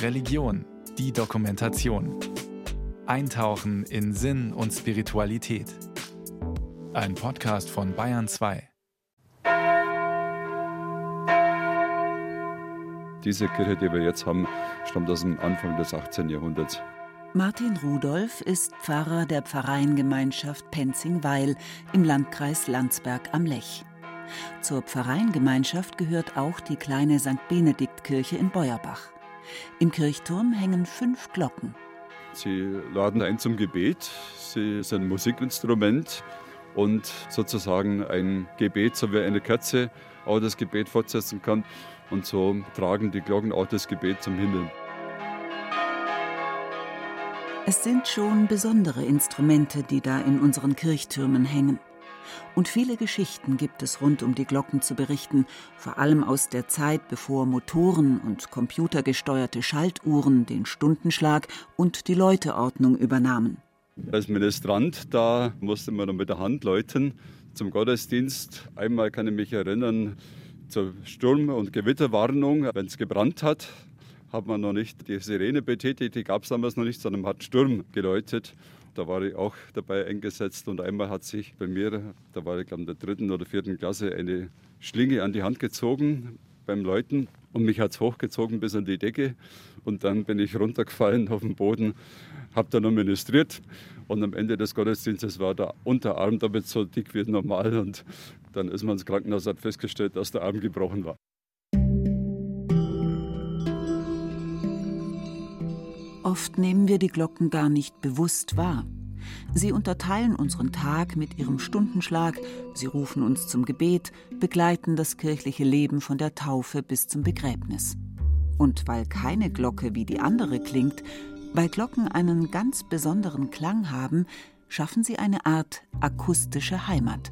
Religion, die Dokumentation. Eintauchen in Sinn und Spiritualität. Ein Podcast von Bayern 2. Diese Kirche, die wir jetzt haben, stammt aus dem Anfang des 18. Jahrhunderts. Martin Rudolph ist Pfarrer der Pfarreiengemeinschaft Penzingweil im Landkreis Landsberg am Lech. Zur Pfarreiengemeinschaft gehört auch die kleine St. Benediktkirche in Beuerbach. Im Kirchturm hängen fünf Glocken. Sie laden ein zum Gebet. Sie sind ein Musikinstrument und sozusagen ein Gebet, so wie eine Kerze auch das Gebet fortsetzen kann. Und so tragen die Glocken auch das Gebet zum Himmel. Es sind schon besondere Instrumente, die da in unseren Kirchtürmen hängen. Und viele Geschichten gibt es rund um die Glocken zu berichten, vor allem aus der Zeit, bevor Motoren und computergesteuerte Schaltuhren den Stundenschlag und die Läuteordnung übernahmen. Als Ministrant, da musste man noch mit der Hand läuten zum Gottesdienst. Einmal kann ich mich erinnern, zur Sturm- und Gewitterwarnung, wenn es gebrannt hat, hat man noch nicht die Sirene betätigt, die gab es damals noch nicht, sondern hat Sturm geläutet. Da war ich auch dabei eingesetzt und einmal hat sich bei mir, da war ich glaube in der dritten oder vierten Klasse, eine Schlinge an die Hand gezogen beim Läuten und mich hat es hochgezogen bis an die Decke und dann bin ich runtergefallen auf den Boden, habe dann noch ministriert und am Ende des Gottesdienstes war der Unterarm damit so dick wie normal und dann ist man ins Krankenhaus hat festgestellt, dass der Arm gebrochen war. Oft nehmen wir die Glocken gar nicht bewusst wahr. Sie unterteilen unseren Tag mit ihrem Stundenschlag, sie rufen uns zum Gebet, begleiten das kirchliche Leben von der Taufe bis zum Begräbnis. Und weil keine Glocke wie die andere klingt, weil Glocken einen ganz besonderen Klang haben, schaffen sie eine Art akustische Heimat.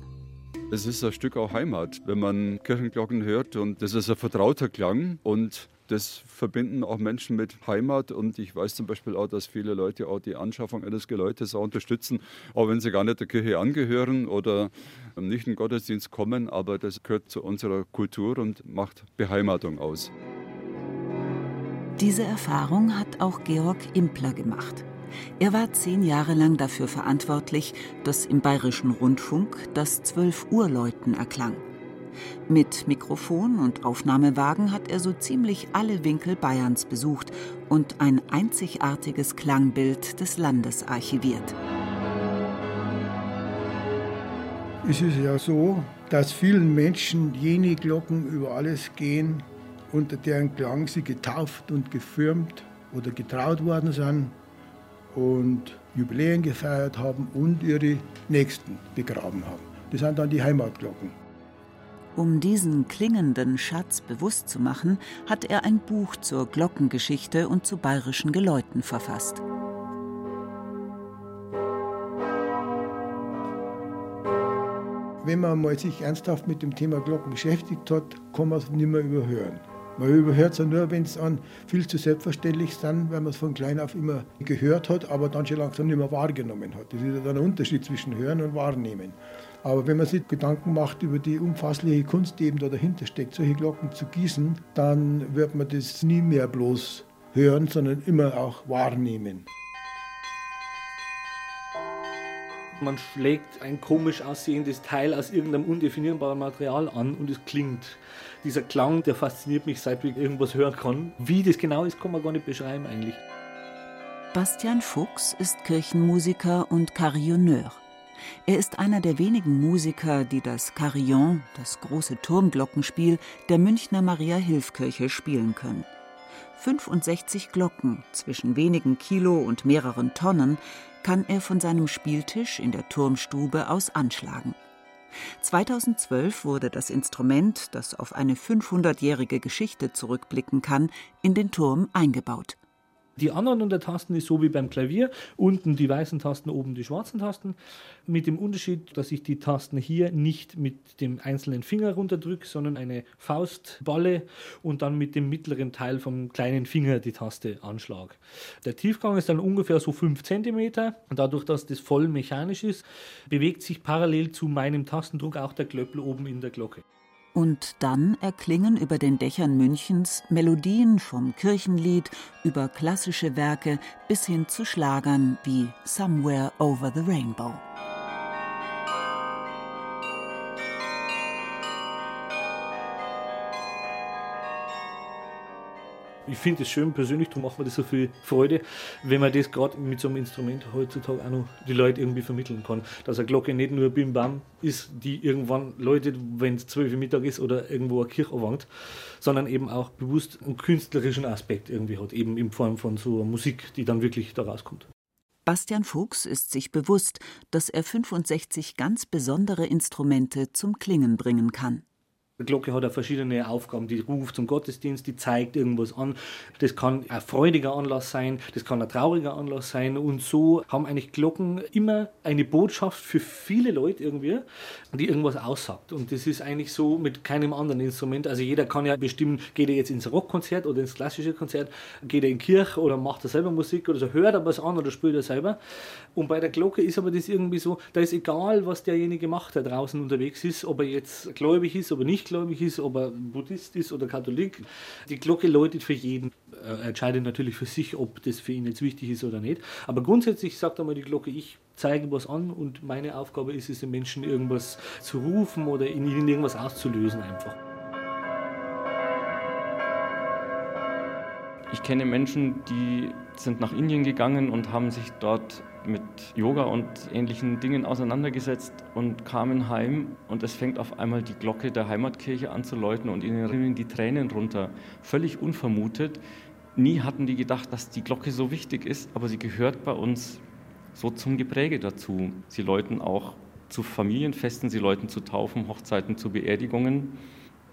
Es ist ein Stück auch Heimat, wenn man Kirchenglocken hört und das ist ein vertrauter Klang und das verbinden auch Menschen mit Heimat und ich weiß zum Beispiel auch, dass viele Leute auch die Anschaffung eines Geläutes auch unterstützen, auch wenn sie gar nicht der Kirche angehören oder nicht in den Gottesdienst kommen, aber das gehört zu unserer Kultur und macht Beheimatung aus. Diese Erfahrung hat auch Georg Impler gemacht. Er war zehn Jahre lang dafür verantwortlich, dass im bayerischen Rundfunk das 12 Uhr Läuten erklang. Mit Mikrofon und Aufnahmewagen hat er so ziemlich alle Winkel Bayerns besucht und ein einzigartiges Klangbild des Landes archiviert. Es ist ja so, dass vielen Menschen jene Glocken über alles gehen, unter deren Klang sie getauft und gefirmt oder getraut worden sind und Jubiläen gefeiert haben und ihre Nächsten begraben haben. Das sind dann die Heimatglocken. Um diesen klingenden Schatz bewusst zu machen, hat er ein Buch zur Glockengeschichte und zu bayerischen Geläuten verfasst. Wenn man mal sich ernsthaft mit dem Thema Glocken beschäftigt hat, kann man es nicht mehr überhören. Man überhört es ja nur, wenn es an viel zu selbstverständlich sind, weil man es von klein auf immer gehört hat, aber dann schon langsam nicht mehr wahrgenommen hat. Das ist ja dann ein Unterschied zwischen Hören und Wahrnehmen. Aber wenn man sich Gedanken macht über die umfassliche Kunst, die eben da dahinter steckt, solche Glocken zu gießen, dann wird man das nie mehr bloß hören, sondern immer auch wahrnehmen. Man schlägt ein komisch aussehendes Teil aus irgendeinem undefinierbaren Material an und es klingt. Dieser Klang, der fasziniert mich, seit ich irgendwas hören kann. Wie das genau ist, kann man gar nicht beschreiben eigentlich. Bastian Fuchs ist Kirchenmusiker und Carillonneur. Er ist einer der wenigen Musiker, die das Carillon, das große Turmglockenspiel der Münchner Maria-Hilf-Kirche spielen können. 65 Glocken zwischen wenigen Kilo und mehreren Tonnen kann er von seinem Spieltisch in der Turmstube aus anschlagen. 2012 wurde das Instrument, das auf eine 500-jährige Geschichte zurückblicken kann, in den Turm eingebaut. Die Anordnung der Tasten ist so wie beim Klavier. Unten die weißen Tasten, oben die schwarzen Tasten. Mit dem Unterschied, dass ich die Tasten hier nicht mit dem einzelnen Finger runterdrücke, sondern eine Faustballe und dann mit dem mittleren Teil vom kleinen Finger die Taste anschlage. Der Tiefgang ist dann ungefähr so 5 cm. Dadurch, dass das voll mechanisch ist, bewegt sich parallel zu meinem Tastendruck auch der Klöppel oben in der Glocke. Und dann erklingen über den Dächern Münchens Melodien vom Kirchenlied über klassische Werke bis hin zu Schlagern wie Somewhere Over the Rainbow. Ich finde es schön persönlich, darum macht mir das so viel Freude, wenn man das gerade mit so einem Instrument heutzutage auch noch die Leute irgendwie vermitteln kann. Dass eine Glocke nicht nur Bim Bam ist, die irgendwann läutet, wenn es zwölf Uhr Mittag ist oder irgendwo eine Kirche erwangt, sondern eben auch bewusst einen künstlerischen Aspekt irgendwie hat, eben in Form von so Musik, die dann wirklich da rauskommt. Bastian Fuchs ist sich bewusst, dass er 65 ganz besondere Instrumente zum Klingen bringen kann. Die Glocke hat ja verschiedene Aufgaben. Die ruft zum Gottesdienst, die zeigt irgendwas an. Das kann ein freudiger Anlass sein, das kann ein trauriger Anlass sein. Und so haben eigentlich Glocken immer eine Botschaft für viele Leute irgendwie, die irgendwas aussagt. Und das ist eigentlich so mit keinem anderen Instrument. Also jeder kann ja bestimmen, geht er jetzt ins Rockkonzert oder ins klassische Konzert, geht er in Kirche oder macht er selber Musik oder so, hört er was an oder spielt er selber. Und bei der Glocke ist aber das irgendwie so, da ist egal, was derjenige macht, der draußen unterwegs ist, ob er jetzt gläubig ist, ob er nicht gläubig ist, ob er Buddhist ist oder Katholik. Die Glocke läutet für jeden. Er entscheidet natürlich für sich, ob das für ihn jetzt wichtig ist oder nicht. Aber grundsätzlich sagt einmal die Glocke, ich zeige was an und meine Aufgabe ist es, den Menschen irgendwas zu rufen oder in ihnen irgendwas auszulösen einfach. Ich kenne Menschen, die sind nach Indien gegangen und haben sich dort mit Yoga und ähnlichen Dingen auseinandergesetzt und kamen heim und es fängt auf einmal die Glocke der Heimatkirche an zu läuten und ihnen rinnen die Tränen runter. Völlig unvermutet. Nie hatten die gedacht, dass die Glocke so wichtig ist, aber sie gehört bei uns so zum Gepräge dazu. Sie läuten auch zu Familienfesten, sie läuten zu Taufen, Hochzeiten, zu Beerdigungen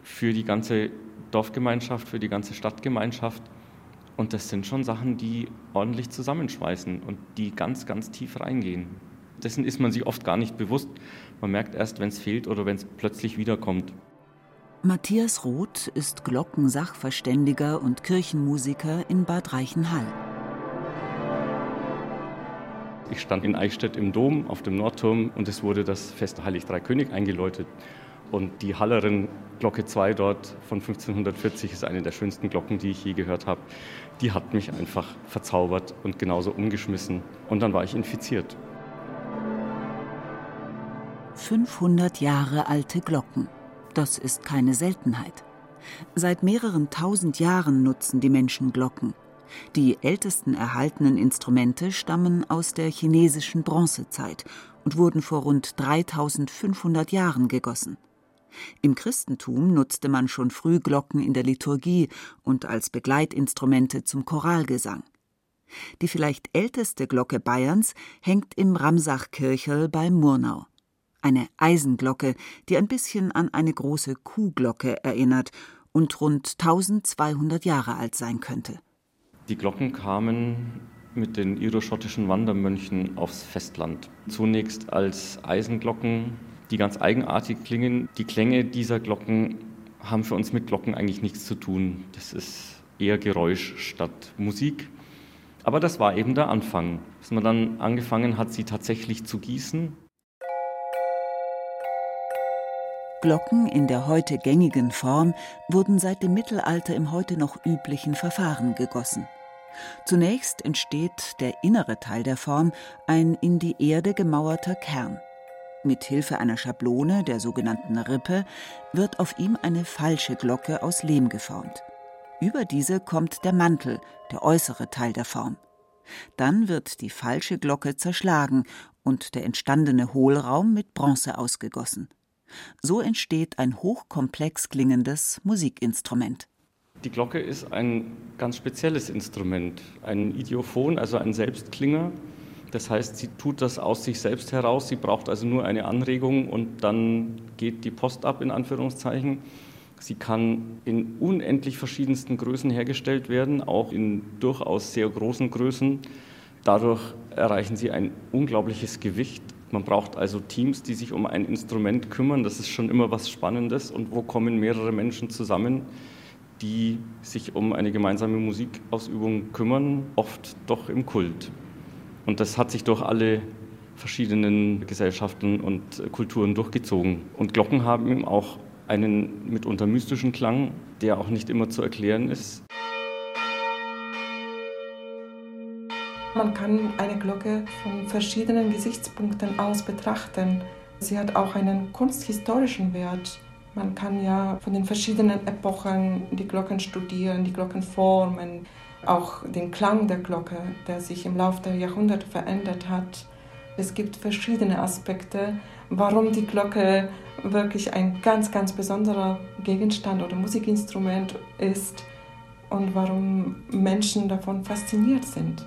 für die ganze Dorfgemeinschaft, für die ganze Stadtgemeinschaft. Und das sind schon Sachen, die ordentlich zusammenschweißen und die ganz, ganz tief reingehen. Dessen ist man sich oft gar nicht bewusst. Man merkt erst, wenn es fehlt oder wenn es plötzlich wiederkommt. Matthias Roth ist Glockensachverständiger und Kirchenmusiker in Bad Reichenhall. Ich stand in Eichstätt im Dom auf dem Nordturm und es wurde das Fest Heilig Drei König eingeläutet. Und die Hallerin Glocke 2 dort von 1540 ist eine der schönsten Glocken, die ich je gehört habe. Die hat mich einfach verzaubert und genauso umgeschmissen. Und dann war ich infiziert. 500 Jahre alte Glocken. Das ist keine Seltenheit. Seit mehreren tausend Jahren nutzen die Menschen Glocken. Die ältesten erhaltenen Instrumente stammen aus der chinesischen Bronzezeit und wurden vor rund 3500 Jahren gegossen. Im Christentum nutzte man schon früh Glocken in der Liturgie und als Begleitinstrumente zum Choralgesang. Die vielleicht älteste Glocke Bayerns hängt im Ramsachkirchel bei Murnau. Eine Eisenglocke, die ein bisschen an eine große Kuhglocke erinnert und rund 1200 Jahre alt sein könnte. Die Glocken kamen mit den iroschottischen Wandermönchen aufs Festland. Zunächst als Eisenglocken die ganz eigenartig klingen. Die Klänge dieser Glocken haben für uns mit Glocken eigentlich nichts zu tun. Das ist eher Geräusch statt Musik. Aber das war eben der Anfang, dass man dann angefangen hat, sie tatsächlich zu gießen. Glocken in der heute gängigen Form wurden seit dem Mittelalter im heute noch üblichen Verfahren gegossen. Zunächst entsteht der innere Teil der Form, ein in die Erde gemauerter Kern. Mit Hilfe einer Schablone, der sogenannten Rippe, wird auf ihm eine falsche Glocke aus Lehm geformt. Über diese kommt der Mantel, der äußere Teil der Form. Dann wird die falsche Glocke zerschlagen und der entstandene Hohlraum mit Bronze ausgegossen. So entsteht ein hochkomplex klingendes Musikinstrument. Die Glocke ist ein ganz spezielles Instrument, ein Idiophon, also ein Selbstklinger, das heißt, sie tut das aus sich selbst heraus. Sie braucht also nur eine Anregung und dann geht die Post ab, in Anführungszeichen. Sie kann in unendlich verschiedensten Größen hergestellt werden, auch in durchaus sehr großen Größen. Dadurch erreichen sie ein unglaubliches Gewicht. Man braucht also Teams, die sich um ein Instrument kümmern. Das ist schon immer was Spannendes. Und wo kommen mehrere Menschen zusammen, die sich um eine gemeinsame Musikausübung kümmern? Oft doch im Kult. Und das hat sich durch alle verschiedenen Gesellschaften und Kulturen durchgezogen. Und Glocken haben eben auch einen mitunter mystischen Klang, der auch nicht immer zu erklären ist. Man kann eine Glocke von verschiedenen Gesichtspunkten aus betrachten. Sie hat auch einen kunsthistorischen Wert. Man kann ja von den verschiedenen Epochen die Glocken studieren, die Glockenformen, auch den Klang der Glocke, der sich im Laufe der Jahrhunderte verändert hat. Es gibt verschiedene Aspekte, warum die Glocke wirklich ein ganz, ganz besonderer Gegenstand oder Musikinstrument ist und warum Menschen davon fasziniert sind.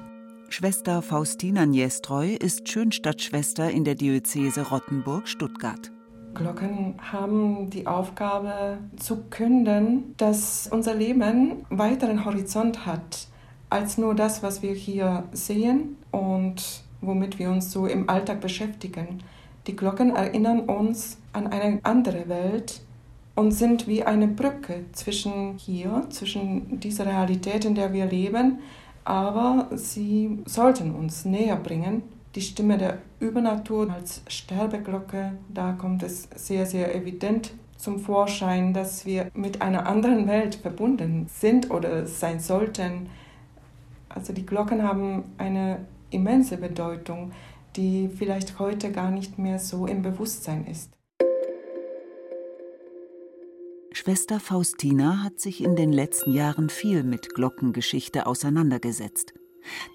Schwester Faustina Niestreu ist Schönstadtschwester in der Diözese Rottenburg-Stuttgart. Glocken haben die Aufgabe zu künden, dass unser Leben weiteren Horizont hat als nur das, was wir hier sehen und womit wir uns so im Alltag beschäftigen. Die Glocken erinnern uns an eine andere Welt und sind wie eine Brücke zwischen hier, zwischen dieser Realität, in der wir leben, aber sie sollten uns näher bringen. Die Stimme der Übernatur als Sterbeglocke, da kommt es sehr, sehr evident zum Vorschein, dass wir mit einer anderen Welt verbunden sind oder sein sollten. Also die Glocken haben eine immense Bedeutung, die vielleicht heute gar nicht mehr so im Bewusstsein ist. Schwester Faustina hat sich in den letzten Jahren viel mit Glockengeschichte auseinandergesetzt.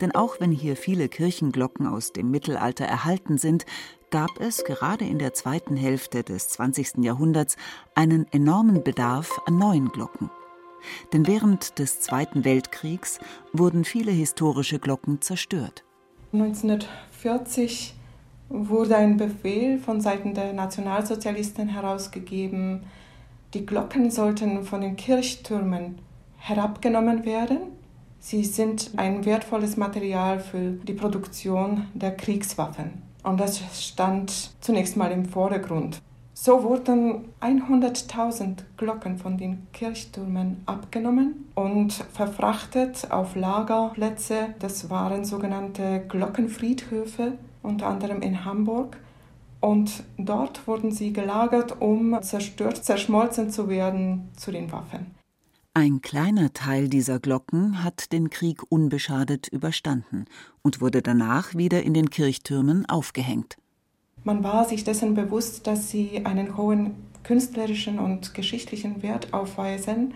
Denn auch wenn hier viele Kirchenglocken aus dem Mittelalter erhalten sind, gab es gerade in der zweiten Hälfte des 20. Jahrhunderts einen enormen Bedarf an neuen Glocken. Denn während des Zweiten Weltkriegs wurden viele historische Glocken zerstört. 1940 wurde ein Befehl von Seiten der Nationalsozialisten herausgegeben, die Glocken sollten von den Kirchtürmen herabgenommen werden. Sie sind ein wertvolles Material für die Produktion der Kriegswaffen. Und das stand zunächst mal im Vordergrund. So wurden 100.000 Glocken von den Kirchtürmen abgenommen und verfrachtet auf Lagerplätze. Das waren sogenannte Glockenfriedhöfe, unter anderem in Hamburg. Und dort wurden sie gelagert, um zerstört, zerschmolzen zu werden zu den Waffen. Ein kleiner Teil dieser Glocken hat den Krieg unbeschadet überstanden und wurde danach wieder in den Kirchtürmen aufgehängt. Man war sich dessen bewusst, dass sie einen hohen künstlerischen und geschichtlichen Wert aufweisen.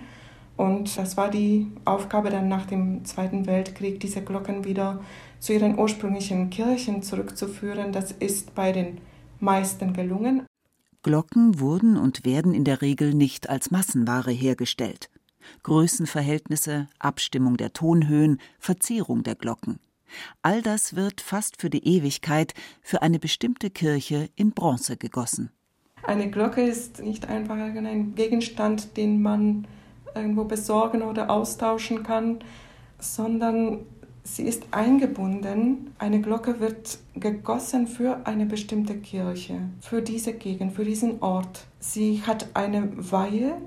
Und das war die Aufgabe dann nach dem Zweiten Weltkrieg, diese Glocken wieder zu ihren ursprünglichen Kirchen zurückzuführen. Das ist bei den meisten gelungen. Glocken wurden und werden in der Regel nicht als Massenware hergestellt. Größenverhältnisse, Abstimmung der Tonhöhen, Verzierung der Glocken. All das wird fast für die Ewigkeit für eine bestimmte Kirche in Bronze gegossen. Eine Glocke ist nicht einfach ein Gegenstand, den man irgendwo besorgen oder austauschen kann, sondern sie ist eingebunden. Eine Glocke wird gegossen für eine bestimmte Kirche, für diese Gegend, für diesen Ort. Sie hat eine Weihe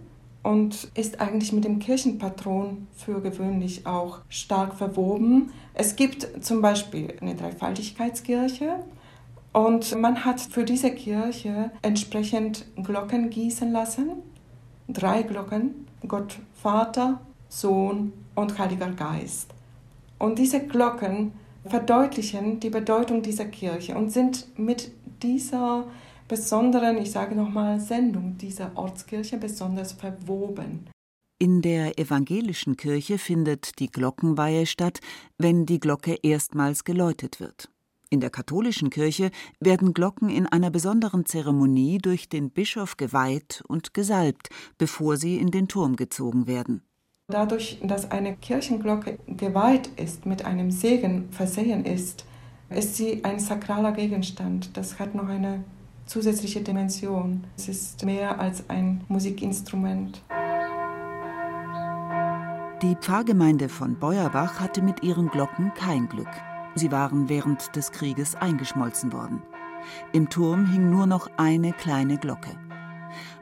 und ist eigentlich mit dem Kirchenpatron für gewöhnlich auch stark verwoben. Es gibt zum Beispiel eine Dreifaltigkeitskirche und man hat für diese Kirche entsprechend Glocken gießen lassen. Drei Glocken, Gott Vater, Sohn und Heiliger Geist. Und diese Glocken verdeutlichen die Bedeutung dieser Kirche und sind mit dieser besonderen, ich sage nochmal, Sendung dieser Ortskirche besonders verwoben. In der evangelischen Kirche findet die Glockenweihe statt, wenn die Glocke erstmals geläutet wird. In der katholischen Kirche werden Glocken in einer besonderen Zeremonie durch den Bischof geweiht und gesalbt, bevor sie in den Turm gezogen werden. Dadurch, dass eine Kirchenglocke geweiht ist, mit einem Segen versehen ist, ist sie ein sakraler Gegenstand. Das hat noch eine zusätzliche Dimension. Es ist mehr als ein Musikinstrument. Die Pfarrgemeinde von Beuerbach hatte mit ihren Glocken kein Glück. Sie waren während des Krieges eingeschmolzen worden. Im Turm hing nur noch eine kleine Glocke.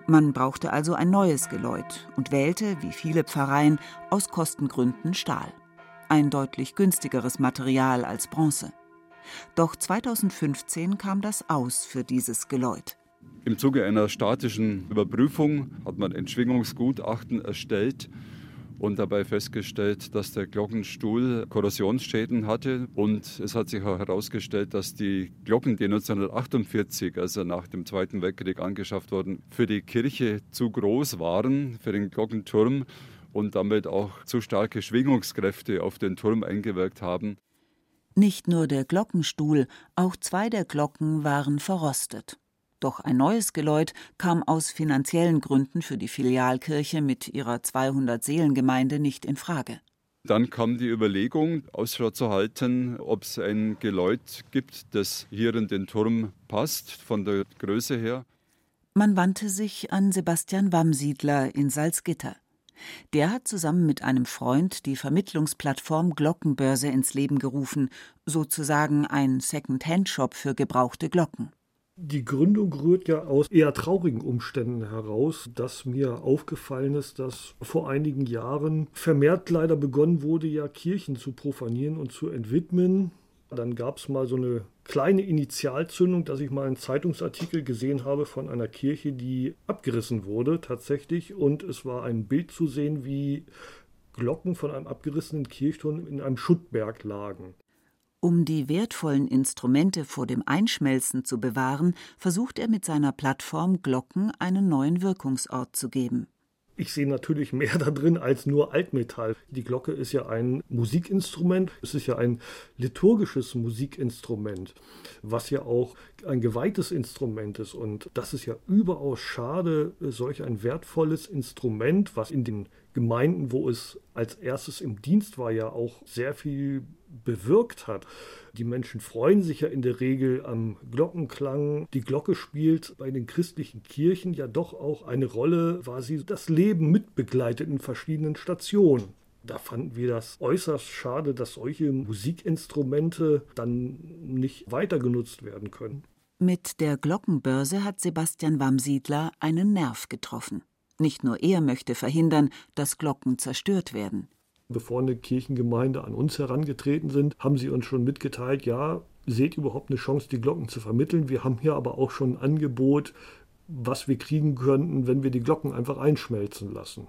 Man brauchte also ein neues Geläut und wählte, wie viele Pfarreien, aus Kostengründen Stahl. Ein deutlich günstigeres Material als Bronze. Doch 2015 kam das aus für dieses Geläut. Im Zuge einer statischen Überprüfung hat man ein Schwingungsgutachten erstellt und dabei festgestellt, dass der Glockenstuhl Korrosionsschäden hatte. Und es hat sich auch herausgestellt, dass die Glocken, die 1948, also nach dem Zweiten Weltkrieg angeschafft wurden, für die Kirche zu groß waren, für den Glockenturm und damit auch zu starke Schwingungskräfte auf den Turm eingewirkt haben. Nicht nur der Glockenstuhl, auch zwei der Glocken waren verrostet. Doch ein neues Geläut kam aus finanziellen Gründen für die Filialkirche mit ihrer 200 Seelengemeinde nicht in Frage. Dann kam die Überlegung, Ausschau zu halten, ob es ein Geläut gibt, das hier in den Turm passt, von der Größe her. Man wandte sich an Sebastian Wamsiedler in Salzgitter. Der hat zusammen mit einem Freund die Vermittlungsplattform Glockenbörse ins Leben gerufen, sozusagen ein Second-Hand-Shop für gebrauchte Glocken. Die Gründung rührt ja aus eher traurigen Umständen heraus, dass mir aufgefallen ist, dass vor einigen Jahren vermehrt leider begonnen wurde, ja Kirchen zu profanieren und zu entwidmen. Dann gab es mal so eine kleine Initialzündung, dass ich mal einen Zeitungsartikel gesehen habe von einer Kirche, die abgerissen wurde tatsächlich. Und es war ein Bild zu sehen, wie Glocken von einem abgerissenen Kirchturm in einem Schuttberg lagen. Um die wertvollen Instrumente vor dem Einschmelzen zu bewahren, versucht er mit seiner Plattform Glocken einen neuen Wirkungsort zu geben. Ich sehe natürlich mehr da drin als nur Altmetall. Die Glocke ist ja ein Musikinstrument, es ist ja ein liturgisches Musikinstrument, was ja auch ein geweihtes Instrument ist. Und das ist ja überaus schade, solch ein wertvolles Instrument, was in den Gemeinden, wo es als erstes im Dienst war, ja auch sehr viel bewirkt hat. Die Menschen freuen sich ja in der Regel am Glockenklang. Die Glocke spielt bei den christlichen Kirchen ja doch auch eine Rolle, weil sie das Leben mitbegleitet in verschiedenen Stationen. Da fanden wir das äußerst schade, dass solche Musikinstrumente dann nicht weiter genutzt werden können. Mit der Glockenbörse hat Sebastian Wamsiedler einen Nerv getroffen. Nicht nur er möchte verhindern, dass Glocken zerstört werden. Bevor eine Kirchengemeinde an uns herangetreten sind, haben sie uns schon mitgeteilt, ja, seht überhaupt eine Chance, die Glocken zu vermitteln. Wir haben hier aber auch schon ein Angebot, was wir kriegen könnten, wenn wir die Glocken einfach einschmelzen lassen.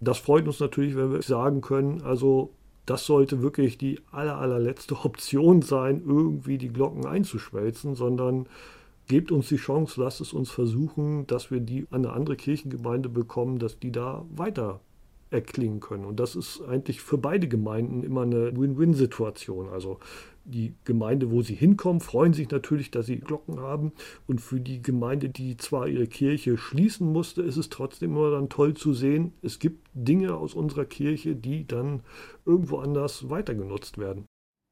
Das freut uns natürlich, wenn wir sagen können, also das sollte wirklich die aller, allerletzte Option sein, irgendwie die Glocken einzuschmelzen, sondern gebt uns die Chance, lasst es uns versuchen, dass wir die an eine andere Kirchengemeinde bekommen, dass die da weiter erklingen können. Und das ist eigentlich für beide Gemeinden immer eine Win-Win-Situation. Also die Gemeinde, wo sie hinkommen, freuen sich natürlich, dass sie Glocken haben. Und für die Gemeinde, die zwar ihre Kirche schließen musste, ist es trotzdem immer dann toll zu sehen, es gibt Dinge aus unserer Kirche, die dann irgendwo anders weitergenutzt werden.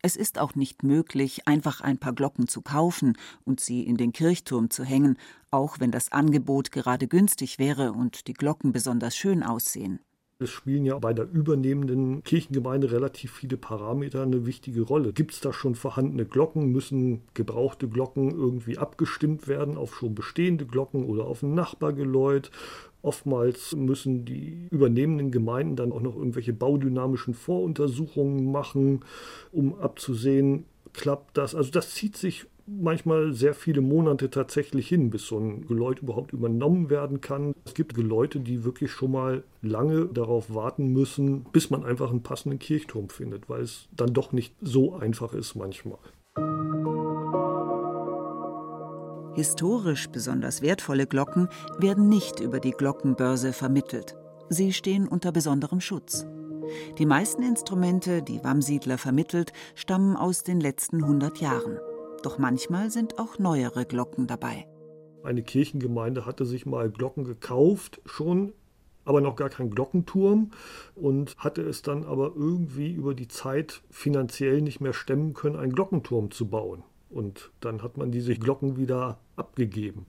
Es ist auch nicht möglich, einfach ein paar Glocken zu kaufen und sie in den Kirchturm zu hängen, auch wenn das Angebot gerade günstig wäre und die Glocken besonders schön aussehen. Es spielen ja bei der übernehmenden Kirchengemeinde relativ viele Parameter eine wichtige Rolle. Gibt es da schon vorhandene Glocken? Müssen gebrauchte Glocken irgendwie abgestimmt werden auf schon bestehende Glocken oder auf ein Nachbargeläut? Oftmals müssen die übernehmenden Gemeinden dann auch noch irgendwelche baudynamischen Voruntersuchungen machen, um abzusehen, klappt das. Also das zieht sich manchmal sehr viele Monate tatsächlich hin, bis so ein Geläut überhaupt übernommen werden kann. Es gibt Geläute, die wirklich schon mal lange darauf warten müssen, bis man einfach einen passenden Kirchturm findet, weil es dann doch nicht so einfach ist manchmal. Historisch besonders wertvolle Glocken werden nicht über die Glockenbörse vermittelt. Sie stehen unter besonderem Schutz. Die meisten Instrumente, die Wamsiedler vermittelt, stammen aus den letzten 100 Jahren. Doch manchmal sind auch neuere Glocken dabei. Eine Kirchengemeinde hatte sich mal Glocken gekauft, schon aber noch gar keinen Glockenturm und hatte es dann aber irgendwie über die Zeit finanziell nicht mehr stemmen können, einen Glockenturm zu bauen. Und dann hat man diese Glocken wieder abgegeben.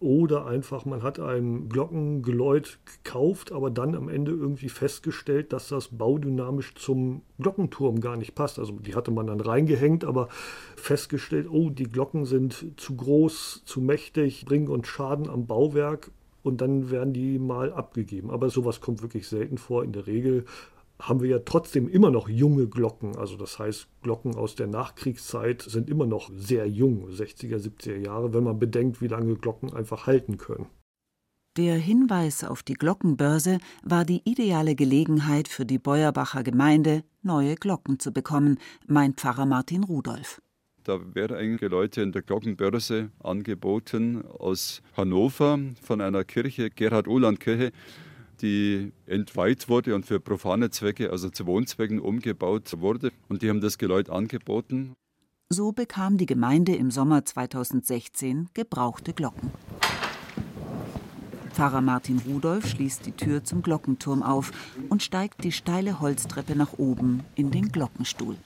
Oder einfach, man hat ein Glockengeläut gekauft, aber dann am Ende irgendwie festgestellt, dass das baudynamisch zum Glockenturm gar nicht passt. Also die hatte man dann reingehängt, aber festgestellt, oh, die Glocken sind zu groß, zu mächtig, bringen uns Schaden am Bauwerk und dann werden die mal abgegeben. Aber sowas kommt wirklich selten vor. In der Regel haben wir ja trotzdem immer noch junge Glocken. Also das heißt, Glocken aus der Nachkriegszeit sind immer noch sehr jung, 60er, 70er Jahre, wenn man bedenkt, wie lange Glocken einfach halten können. Der Hinweis auf die Glockenbörse war die ideale Gelegenheit für die Beuerbacher Gemeinde, neue Glocken zu bekommen, meint Pfarrer Martin Rudolf. Da werden einige Leute in der Glockenbörse angeboten aus Hannover von einer Kirche, Gerhard-Uhland-Kirche, die entweiht wurde und für profane Zwecke, also zu Wohnzwecken umgebaut wurde. Und die haben das Geläut angeboten. So bekam die Gemeinde im Sommer 2016 gebrauchte Glocken. Pfarrer Martin Rudolf schließt die Tür zum Glockenturm auf und steigt die steile Holztreppe nach oben in den Glockenstuhl.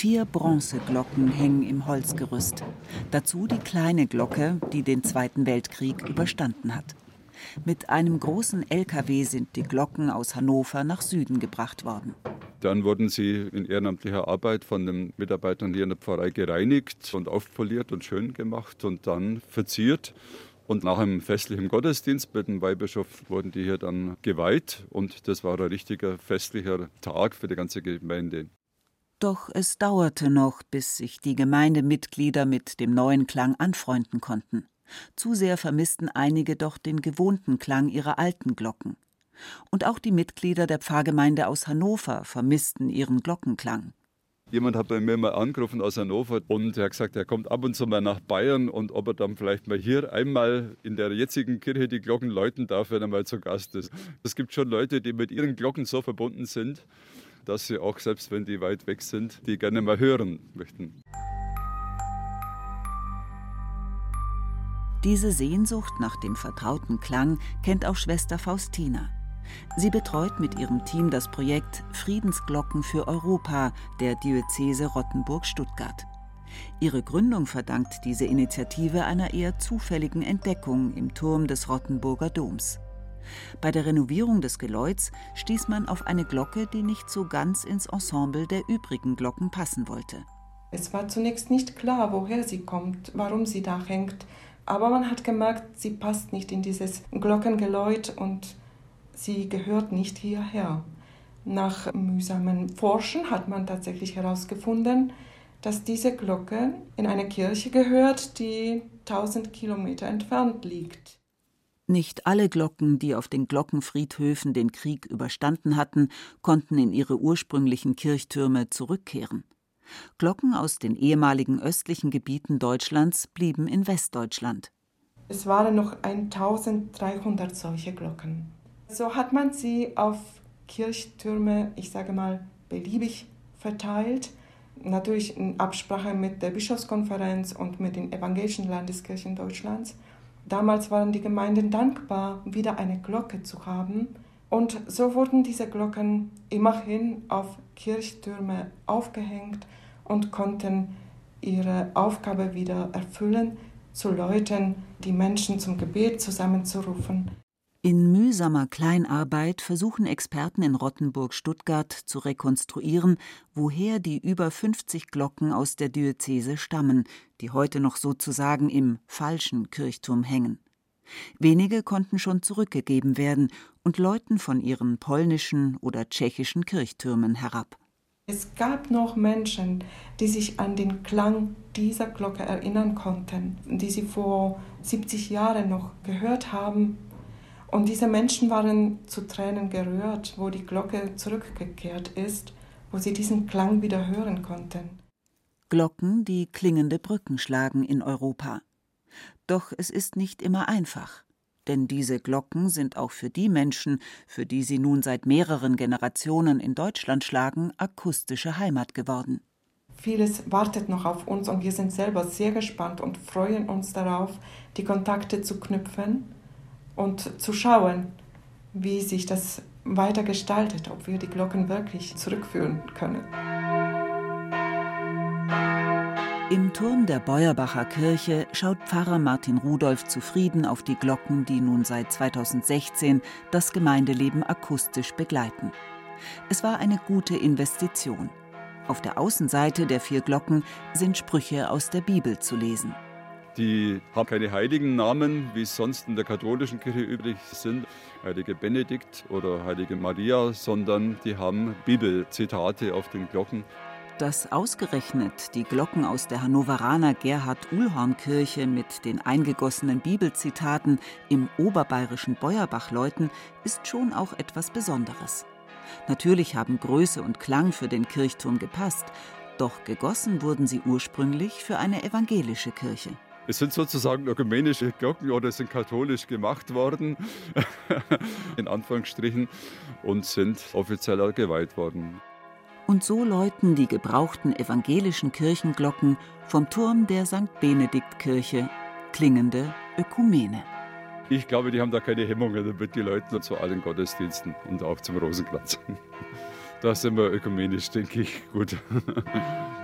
Vier Bronzeglocken hängen im Holzgerüst. Dazu die kleine Glocke, die den Zweiten Weltkrieg überstanden hat. Mit einem großen LKW sind die Glocken aus Hannover nach Süden gebracht worden. Dann wurden sie in ehrenamtlicher Arbeit von den Mitarbeitern hier in der Pfarrei gereinigt und aufpoliert und schön gemacht und dann verziert. Und nach einem festlichen Gottesdienst mit dem Weihbischof wurden die hier dann geweiht. Und das war ein richtiger festlicher Tag für die ganze Gemeinde. Doch es dauerte noch, bis sich die Gemeindemitglieder mit dem neuen Klang anfreunden konnten. Zu sehr vermissten einige doch den gewohnten Klang ihrer alten Glocken. Und auch die Mitglieder der Pfarrgemeinde aus Hannover vermissten ihren Glockenklang. Jemand hat bei mir mal angerufen aus Hannover und er hat gesagt, er kommt ab und zu mal nach Bayern und ob er dann vielleicht mal hier einmal in der jetzigen Kirche die Glocken läuten darf, wenn er mal zu Gast ist. Es gibt schon Leute, die mit ihren Glocken so verbunden sind dass sie auch, selbst wenn die weit weg sind, die gerne mal hören möchten. Diese Sehnsucht nach dem vertrauten Klang kennt auch Schwester Faustina. Sie betreut mit ihrem Team das Projekt Friedensglocken für Europa der Diözese Rottenburg-Stuttgart. Ihre Gründung verdankt diese Initiative einer eher zufälligen Entdeckung im Turm des Rottenburger Doms. Bei der Renovierung des Geläuts stieß man auf eine Glocke, die nicht so ganz ins Ensemble der übrigen Glocken passen wollte. Es war zunächst nicht klar, woher sie kommt, warum sie da hängt, aber man hat gemerkt, sie passt nicht in dieses Glockengeläut und sie gehört nicht hierher. Nach mühsamem Forschen hat man tatsächlich herausgefunden, dass diese Glocke in eine Kirche gehört, die 1000 Kilometer entfernt liegt. Nicht alle Glocken, die auf den Glockenfriedhöfen den Krieg überstanden hatten, konnten in ihre ursprünglichen Kirchtürme zurückkehren. Glocken aus den ehemaligen östlichen Gebieten Deutschlands blieben in Westdeutschland. Es waren noch 1300 solche Glocken. So hat man sie auf Kirchtürme, ich sage mal, beliebig verteilt. Natürlich in Absprache mit der Bischofskonferenz und mit den evangelischen Landeskirchen Deutschlands. Damals waren die Gemeinden dankbar, wieder eine Glocke zu haben. Und so wurden diese Glocken immerhin auf Kirchtürme aufgehängt und konnten ihre Aufgabe wieder erfüllen, zu läuten, die Menschen zum Gebet zusammenzurufen. In mühsamer Kleinarbeit versuchen Experten in Rottenburg-Stuttgart zu rekonstruieren, woher die über 50 Glocken aus der Diözese stammen, die heute noch sozusagen im falschen Kirchturm hängen. Wenige konnten schon zurückgegeben werden und läuten von ihren polnischen oder tschechischen Kirchtürmen herab. Es gab noch Menschen, die sich an den Klang dieser Glocke erinnern konnten, die sie vor 70 Jahren noch gehört haben und diese Menschen waren zu Tränen gerührt, wo die Glocke zurückgekehrt ist, wo sie diesen Klang wieder hören konnten. Glocken, die klingende Brücken schlagen in Europa. Doch es ist nicht immer einfach, denn diese Glocken sind auch für die Menschen, für die sie nun seit mehreren Generationen in Deutschland schlagen, akustische Heimat geworden. Vieles wartet noch auf uns und wir sind selber sehr gespannt und freuen uns darauf, die Kontakte zu knüpfen und zu schauen, wie sich das weiter gestaltet, ob wir die Glocken wirklich zurückführen können. Im Turm der Beuerbacher Kirche schaut Pfarrer Martin Rudolf zufrieden auf die Glocken, die nun seit 2016 das Gemeindeleben akustisch begleiten. Es war eine gute Investition. Auf der Außenseite der vier Glocken sind Sprüche aus der Bibel zu lesen. Die haben keine heiligen Namen, wie es sonst in der katholischen Kirche üblich sind, heilige Benedikt oder heilige Maria, sondern die haben Bibelzitate auf den Glocken. Dass ausgerechnet die Glocken aus der Hannoveraner Gerhard-Uhlhorn-Kirche mit den eingegossenen Bibelzitaten im oberbayerischen Beuerbach läuten, ist schon auch etwas Besonderes. Natürlich haben Größe und Klang für den Kirchturm gepasst, doch gegossen wurden sie ursprünglich für eine evangelische Kirche. Es sind sozusagen ökumenische Glocken oder sind katholisch gemacht worden, in Anführungsstrichen, und sind offiziell geweiht worden. Und so läuten die gebrauchten evangelischen Kirchenglocken vom Turm der St. Benedikt-Kirche klingende Ökumene. Ich glaube, die haben da keine Hemmungen damit, die Leute zu allen Gottesdiensten und auch zum Rosenkranz. Da sind wir ökumenisch, denke ich, gut.